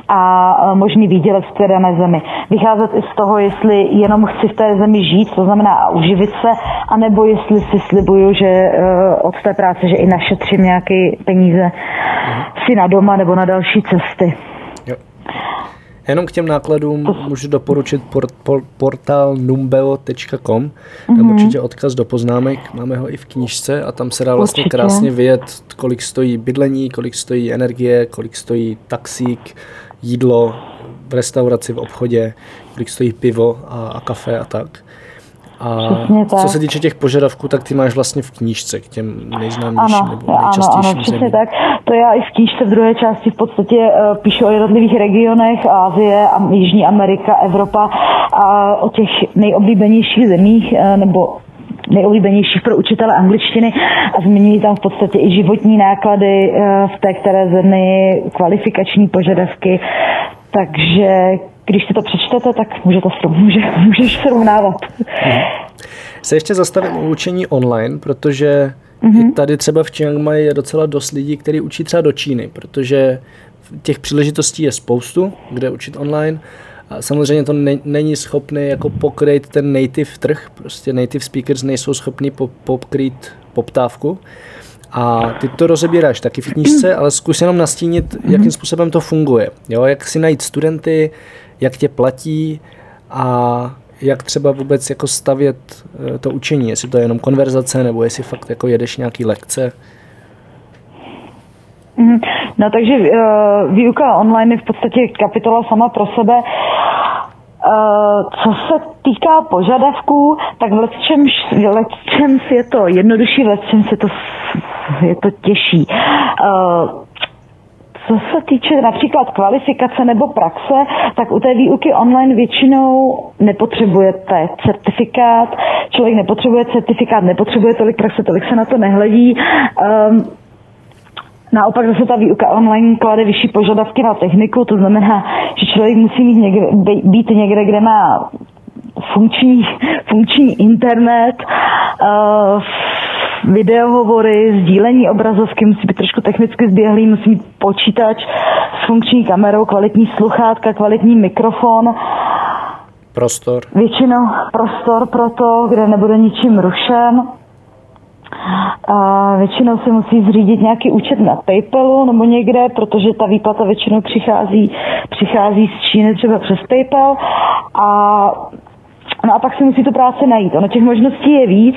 a možný výdělek v té dané zemi. Vycházet i z toho, jestli jenom chci v té zemi žít, to znamená uživit se, anebo jestli si slibuju, že eh, od té práce, že i našetřím nějaké peníze si na doma nebo na další cesty. Jenom k těm nákladům můžu doporučit port, port, portál numbeo.com, tam mm-hmm. určitě odkaz do poznámek, máme ho i v knížce a tam se dá vlastně určitě. krásně vyjet, kolik stojí bydlení, kolik stojí energie, kolik stojí taxík, jídlo v restauraci, v obchodě, kolik stojí pivo a, a kafe a tak. A co se týče těch požadavků, tak ty máš vlastně v knížce k těm nejznámějším ano, nebo nejčastějším ano, ano, přesně tak. To já i v knížce v druhé části v podstatě uh, píšu o jednotlivých regionech Asie, Jižní Amerika, Evropa a o těch nejoblíbenějších zemích uh, nebo nejoblíbenějších pro učitele angličtiny a zmiňují tam v podstatě i životní náklady uh, v té které zemi, kvalifikační požadavky, takže když si to přečtete, tak můžete může, můžeš srovnávat. Mhm. Se ještě zastavím u učení online, protože mm-hmm. tady třeba v Chiang Mai je docela dost lidí, kteří učí třeba do Číny, protože těch příležitostí je spoustu, kde učit online. A samozřejmě to ne, není schopný jako pokryt ten native trh, prostě native speakers nejsou schopni po, pokrýt poptávku. A ty to rozebíráš taky v knížce, ale zkus jenom nastínit, jakým způsobem to funguje. Jo, jak si najít studenty, jak tě platí a jak třeba vůbec jako stavět eh, to učení, jestli to je jenom konverzace, nebo jestli fakt jako jedeš nějaký lekce. Mhm. No takže uh, výuka online je v podstatě kapitola sama pro sebe. Uh, co se týká požadavků, tak v lecčems je to jednodušší, v lecčems je to, je to těžší. Co se týče například kvalifikace nebo praxe, tak u té výuky online většinou nepotřebujete certifikát. Člověk nepotřebuje certifikát, nepotřebuje tolik praxe, tolik se na to nehledí. Um, Naopak zase ta výuka online klade vyšší požadavky na techniku, to znamená, že člověk musí mít někde, být někde, kde má funkční, funkční internet, uh, videohovory, sdílení obrazovky, musí být trošku technicky zběhlý, musí mít počítač s funkční kamerou, kvalitní sluchátka, kvalitní mikrofon. Prostor. Většinou prostor pro to, kde nebude ničím rušen. A většinou si musí zřídit nějaký účet na PayPalu nebo někde, protože ta výplata většinou přichází, přichází z Číny třeba přes PayPal. A No a pak si musí tu práci najít. Ono těch možností je víc.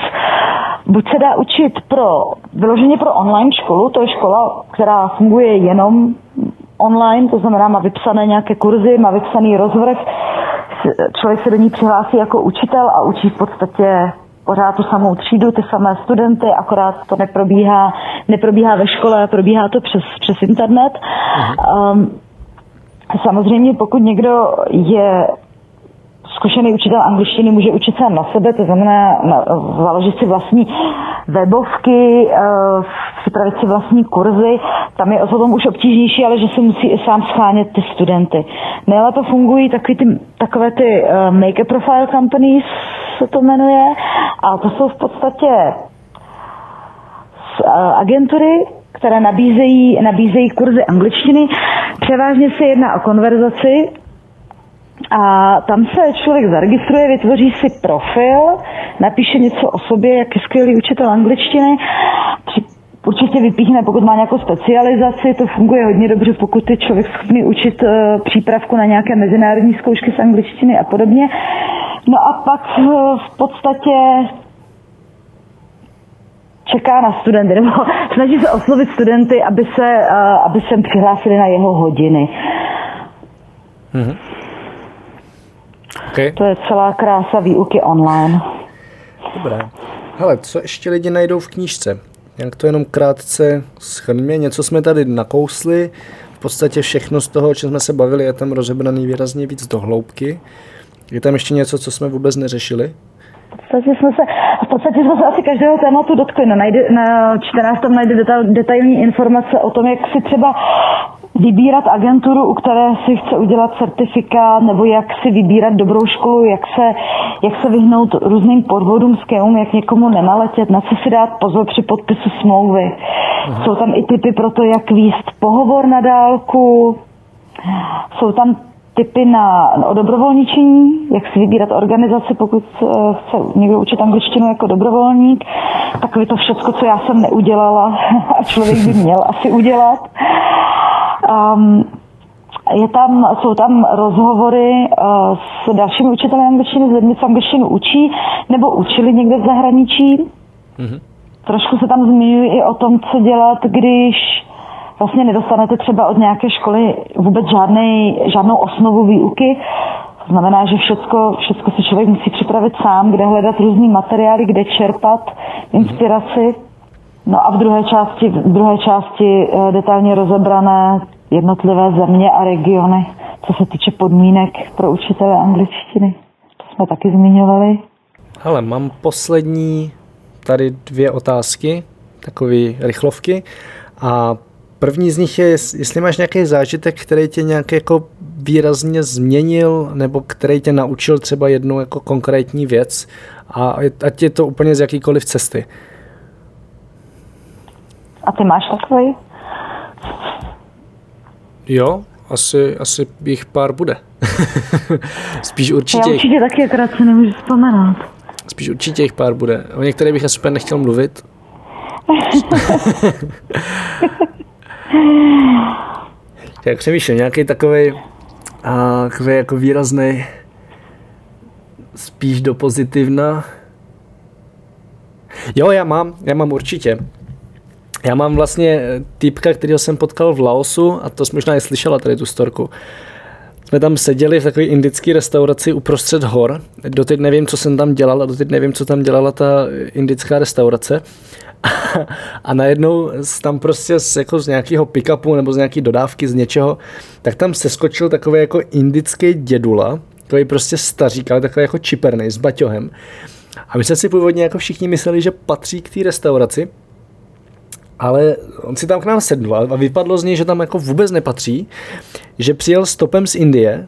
Buď se dá učit pro, vyloženě pro online školu, to je škola, která funguje jenom online, to znamená má vypsané nějaké kurzy, má vypsaný rozvrh, člověk se do ní přihlásí jako učitel a učí v podstatě pořád tu samou třídu, ty samé studenty, akorát to neprobíhá, neprobíhá ve škole, probíhá to přes, přes internet. Um, samozřejmě pokud někdo je zkušený učitel angličtiny může učit sám na sebe, to znamená na, založit si vlastní webovky, uh, připravit si vlastní kurzy. Tam je o tom už obtížnější, ale že se musí i sám schánět ty studenty. Nejlépe fungují takový ty, takové ty uh, make a profile companies, se to jmenuje, a to jsou v podstatě uh, agentury, které nabízejí, nabízejí kurzy angličtiny. Převážně se jedná o konverzaci, a tam se člověk zaregistruje, vytvoří si profil, napíše něco o sobě, jak je skvělý učitel angličtiny, určitě vypíchne, pokud má nějakou specializaci, to funguje hodně dobře, pokud je člověk schopný učit uh, přípravku na nějaké mezinárodní zkoušky z angličtiny a podobně. No a pak uh, v podstatě čeká na studenty, nebo snaží se oslovit studenty, aby se, uh, aby se přihlásili na jeho hodiny. Mm-hmm. Okay. To je celá krása výuky online. Dobré. Hele, co ještě lidi najdou v knížce? Jak to jenom krátce schrňme, něco jsme tady nakousli, v podstatě všechno z toho, o čem jsme se bavili, je tam rozebraný výrazně víc do hloubky. Je tam ještě něco, co jsme vůbec neřešili? V podstatě jsme se, v podstatě jsme se asi každého tématu dotkli. Na, najde, na 14. tam najde detail, detailní informace o tom, jak si třeba vybírat agenturu, u které si chce udělat certifikát, nebo jak si vybírat dobrou školu, jak se, jak se vyhnout různým podvodům, skémům, jak někomu nenaletět, na co si dát pozor při podpisu smlouvy. Aha. Jsou tam i typy pro to, jak výst pohovor na dálku, jsou tam typy na odobrovolničení, jak si vybírat organizaci, pokud eh, chce někdo učit angličtinu jako dobrovolník. Takové to všechno, co já jsem neudělala a člověk by měl asi udělat. Um, je tam, jsou tam rozhovory uh, s dalšími učiteli angličtiny, s lidmi, co angličtinu učí, nebo učili někde v zahraničí. Mm-hmm. Trošku se tam zmiňuji i o tom, co dělat, když vlastně nedostanete třeba od nějaké školy vůbec žádnej, žádnou osnovu výuky. To znamená, že všecko, všecko si člověk musí připravit sám, kde hledat různý materiály, kde čerpat inspiraci. No a v druhé části, v druhé části eh, detailně rozebrané jednotlivé země a regiony, co se týče podmínek pro učitele angličtiny. To jsme taky zmiňovali. Ale mám poslední tady dvě otázky, takové rychlovky. A první z nich je, jestli máš nějaký zážitek, který tě nějak jako výrazně změnil, nebo který tě naučil třeba jednu jako konkrétní věc, a ať je to úplně z jakýkoliv cesty. A ty máš takový? Jo, asi, asi jich pár bude. Spíš určitě. Já určitě taky, akorát se nemůžu vzpomenout. Spíš určitě jich pár bude. O některých bych asi úplně nechtěl mluvit. Jak přemýšlím, nějaký takový takový jako výrazný spíš do pozitivna. Jo, já mám, já mám určitě. Já mám vlastně eh, typka, kterého jsem potkal v Laosu a to jsi možná i slyšela tady tu storku. Jsme tam seděli v takové indické restauraci uprostřed hor. Doteď nevím, co jsem tam dělal a doteď nevím, co tam dělala ta indická restaurace. A, najednou tam prostě z, jako z nějakého pick-upu nebo z nějaké dodávky z něčeho, tak tam seskočil takový jako indický dědula, takový prostě stařík, ale takový jako čiperný s baťohem. A my jsme si původně jako všichni mysleli, že patří k té restauraci, ale on si tam k nám sedl a vypadlo z něj, že tam jako vůbec nepatří, že přijel stopem z Indie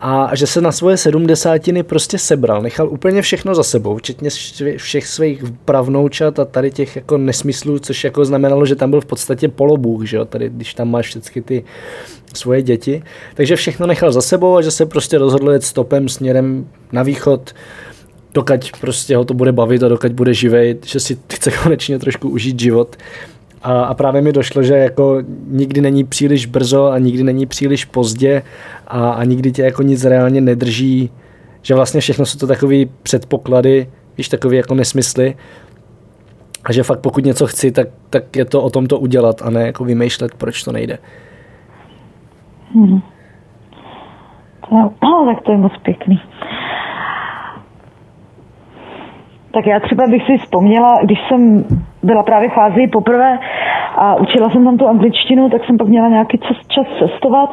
a že se na svoje sedmdesátiny prostě sebral, nechal úplně všechno za sebou, včetně všech svých pravnoučat a tady těch jako nesmyslů, což jako znamenalo, že tam byl v podstatě polobůh, že jo, tady když tam máš všechny ty svoje děti, takže všechno nechal za sebou a že se prostě rozhodl jet stopem směrem na východ, dokud prostě ho to bude bavit a dokud bude živej, že si chce konečně trošku užít život a, a právě mi došlo, že jako nikdy není příliš brzo a nikdy není příliš pozdě a, a nikdy tě jako nic reálně nedrží, že vlastně všechno jsou to takové předpoklady, víš, takové jako nesmysly a že fakt pokud něco chci, tak, tak je to o tom to udělat a ne jako vymýšlet, proč to nejde. Hmm. To, no, tak to je moc pěkný. Tak já třeba bych si vzpomněla, když jsem byla právě v Ázii poprvé a učila jsem tam tu angličtinu, tak jsem pak měla nějaký čas, čas cestovat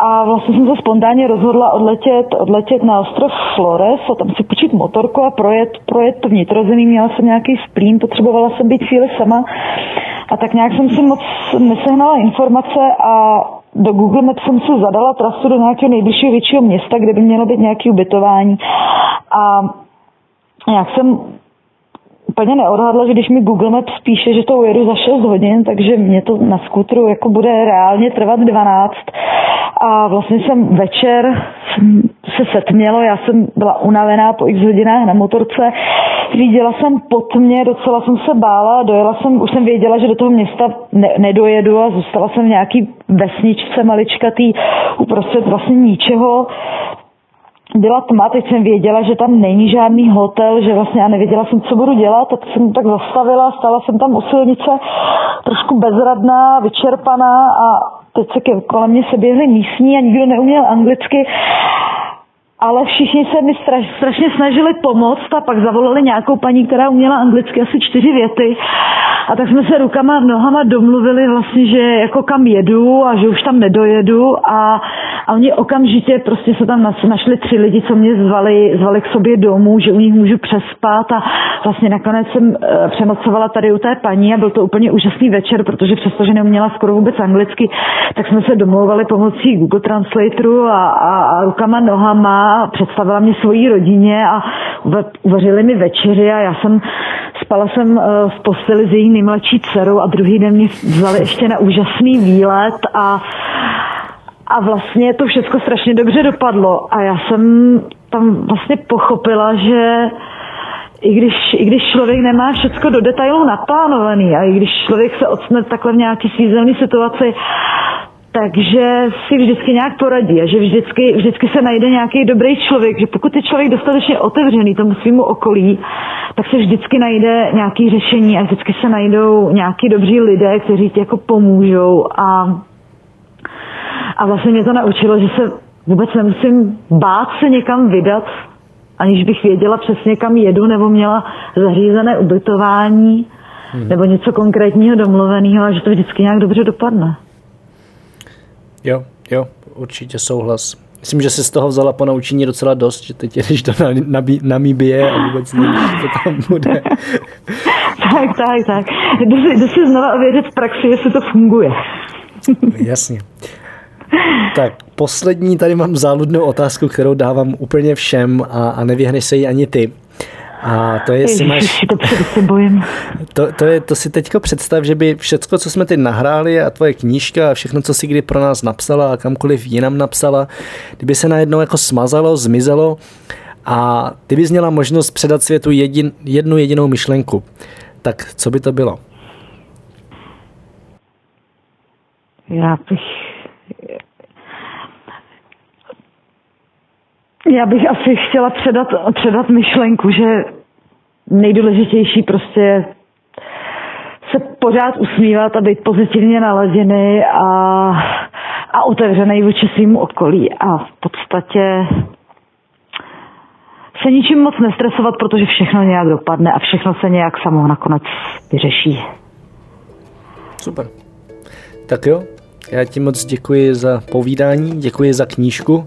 a vlastně jsem se spontánně rozhodla odletět, odletět na ostrov Flores a tam si počít motorku a projet, projet to vnitrozemí. Měla jsem nějaký splín, potřebovala jsem být chvíli sama a tak nějak jsem si moc nesehnala informace a do Google Maps jsem si zadala trasu do nějakého nejbližšího většího města, kde by mělo být nějaké ubytování. A jak jsem úplně neodhadla, že když mi Google Maps píše, že to ujedu za 6 hodin, takže mě to na skutru jako bude reálně trvat 12. A vlastně jsem večer se setmělo, já jsem byla unavená po x hodinách na motorce, řídila jsem pod mě, docela jsem se bála, dojela jsem, už jsem věděla, že do toho města ne, nedojedu a zůstala jsem v nějaký vesničce maličkatý uprostřed vlastně ničeho byla tma, teď jsem věděla, že tam není žádný hotel, že vlastně já nevěděla jsem, co budu dělat, tak jsem tak zastavila, stala jsem tam u silnice trošku bezradná, vyčerpaná a teď se kolem mě se běhli místní a nikdo neuměl anglicky ale všichni se mi straš, strašně snažili pomoct a pak zavolali nějakou paní, která uměla anglicky asi čtyři věty a tak jsme se rukama nohama domluvili vlastně, že jako kam jedu a že už tam nedojedu. A, a oni okamžitě prostě se tam našli tři lidi, co mě zvali, zvali k sobě domů, že u nich můžu přespat. A vlastně nakonec jsem e, přenocovala tady u té paní a byl to úplně úžasný večer, protože přestože neuměla skoro vůbec anglicky, tak jsme se domlouvali pomocí Google Translatoru a, a, a rukama, nohama, představila mě svojí rodině a uvařili mi večeři a já jsem spala jsem e, v posteli s její nejmladší dcerou a druhý den mě vzali ještě na úžasný výlet a a vlastně to všechno strašně dobře dopadlo. A já jsem tam vlastně pochopila, že i když, i když člověk nemá všechno do detailů naplánovaný a i když člověk se ocne takhle v nějaké svízelné situaci, takže si vždycky nějak poradí a že vždycky, vždycky se najde nějaký dobrý člověk, že pokud je člověk dostatečně otevřený tomu svýmu okolí, tak se vždycky najde nějaký řešení a vždycky se najdou nějaký dobří lidé, kteří ti jako pomůžou a, a vlastně mě to naučilo, že se vůbec nemusím bát se někam vydat, aniž bych věděla přesně kam jedu nebo měla zařízené ubytování hmm. nebo něco konkrétního domluveného a že to vždycky nějak dobře dopadne. Jo, jo, určitě souhlas. Myslím, že jsi z toho vzala po naučení docela dost, že teď jdeš do Namíbie a vůbec nevíš, co tam bude. tak, tak, tak. Jdu si, jdu si znova ověřit v praxi, jestli to funguje. Jasně. Tak, poslední tady mám záludnou otázku, kterou dávám úplně všem a, a nevyhneš se jí ani ty. A to je, jestli máš... To, se bojím. To, to, je, to si teďko představ, že by všecko, co jsme teď nahráli a tvoje knížka a všechno, co si kdy pro nás napsala a kamkoliv jinam napsala, kdyby se najednou jako smazalo, zmizelo a ty bys měla možnost předat světu jedin, jednu jedinou myšlenku, tak co by to bylo? Já bych Já bych asi chtěla předat, předat myšlenku, že nejdůležitější prostě se pořád usmívat a být pozitivně naladěný a, a otevřený vůči svým okolí a v podstatě se ničím moc nestresovat, protože všechno nějak dopadne a všechno se nějak samo nakonec vyřeší. Super. Tak jo, já ti moc děkuji za povídání, děkuji za knížku.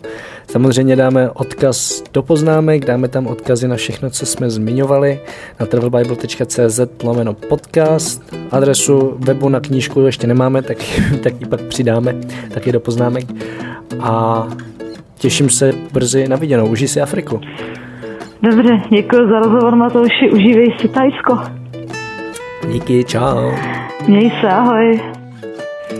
Samozřejmě dáme odkaz do poznámek, dáme tam odkazy na všechno, co jsme zmiňovali na travelbible.cz lomeno podcast. Adresu webu na knížku ještě nemáme, tak, tak ji pak přidáme taky do poznámek. A těším se brzy na viděnou. Užij si Afriku. Dobře, děkuji za rozhovor Matouši, užívej si Tajsko. Díky, čau. Měj se, ahoj.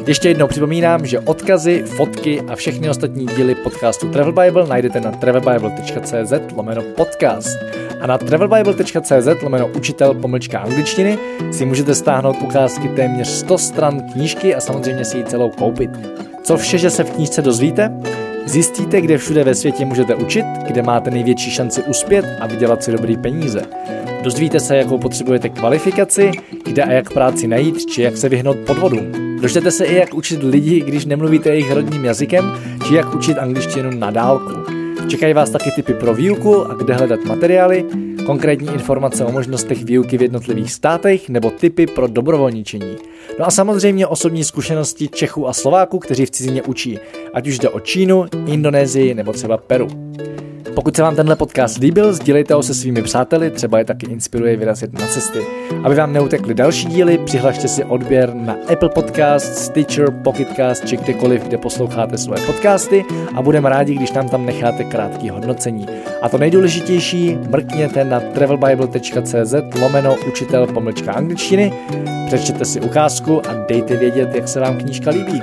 Ještě jednou připomínám, že odkazy, fotky a všechny ostatní díly podcastu Travel Bible najdete na travelbible.cz lomeno podcast. A na travelbible.cz lomeno učitel pomlčka angličtiny si můžete stáhnout ukázky téměř 100 stran knížky a samozřejmě si ji celou koupit. Co vše, že se v knížce dozvíte? Zjistíte, kde všude ve světě můžete učit, kde máte největší šanci uspět a vydělat si dobrý peníze. Dozvíte se, jakou potřebujete kvalifikaci, kde a jak práci najít, či jak se vyhnout podvodům. Dočtete se i, jak učit lidi, když nemluvíte jejich rodním jazykem, či jak učit angličtinu na dálku. Čekají vás taky tipy pro výuku a kde hledat materiály konkrétní informace o možnostech výuky v jednotlivých státech nebo typy pro dobrovolničení. No a samozřejmě osobní zkušenosti Čechů a Slováků, kteří v cizině učí, ať už jde o Čínu, Indonésii nebo třeba Peru. Pokud se vám tenhle podcast líbil, sdílejte ho se svými přáteli, třeba je taky inspiruje vyrazit na cesty. Aby vám neutekly další díly, přihlašte si odběr na Apple Podcast, Stitcher, Pocketcast či kdekoliv, kde posloucháte svoje podcasty a budeme rádi, když nám tam necháte krátký hodnocení. A to nejdůležitější, mrkněte na travelbible.cz lomeno učitel pomlčka angličtiny, přečtěte si ukázku a dejte vědět, jak se vám knížka líbí.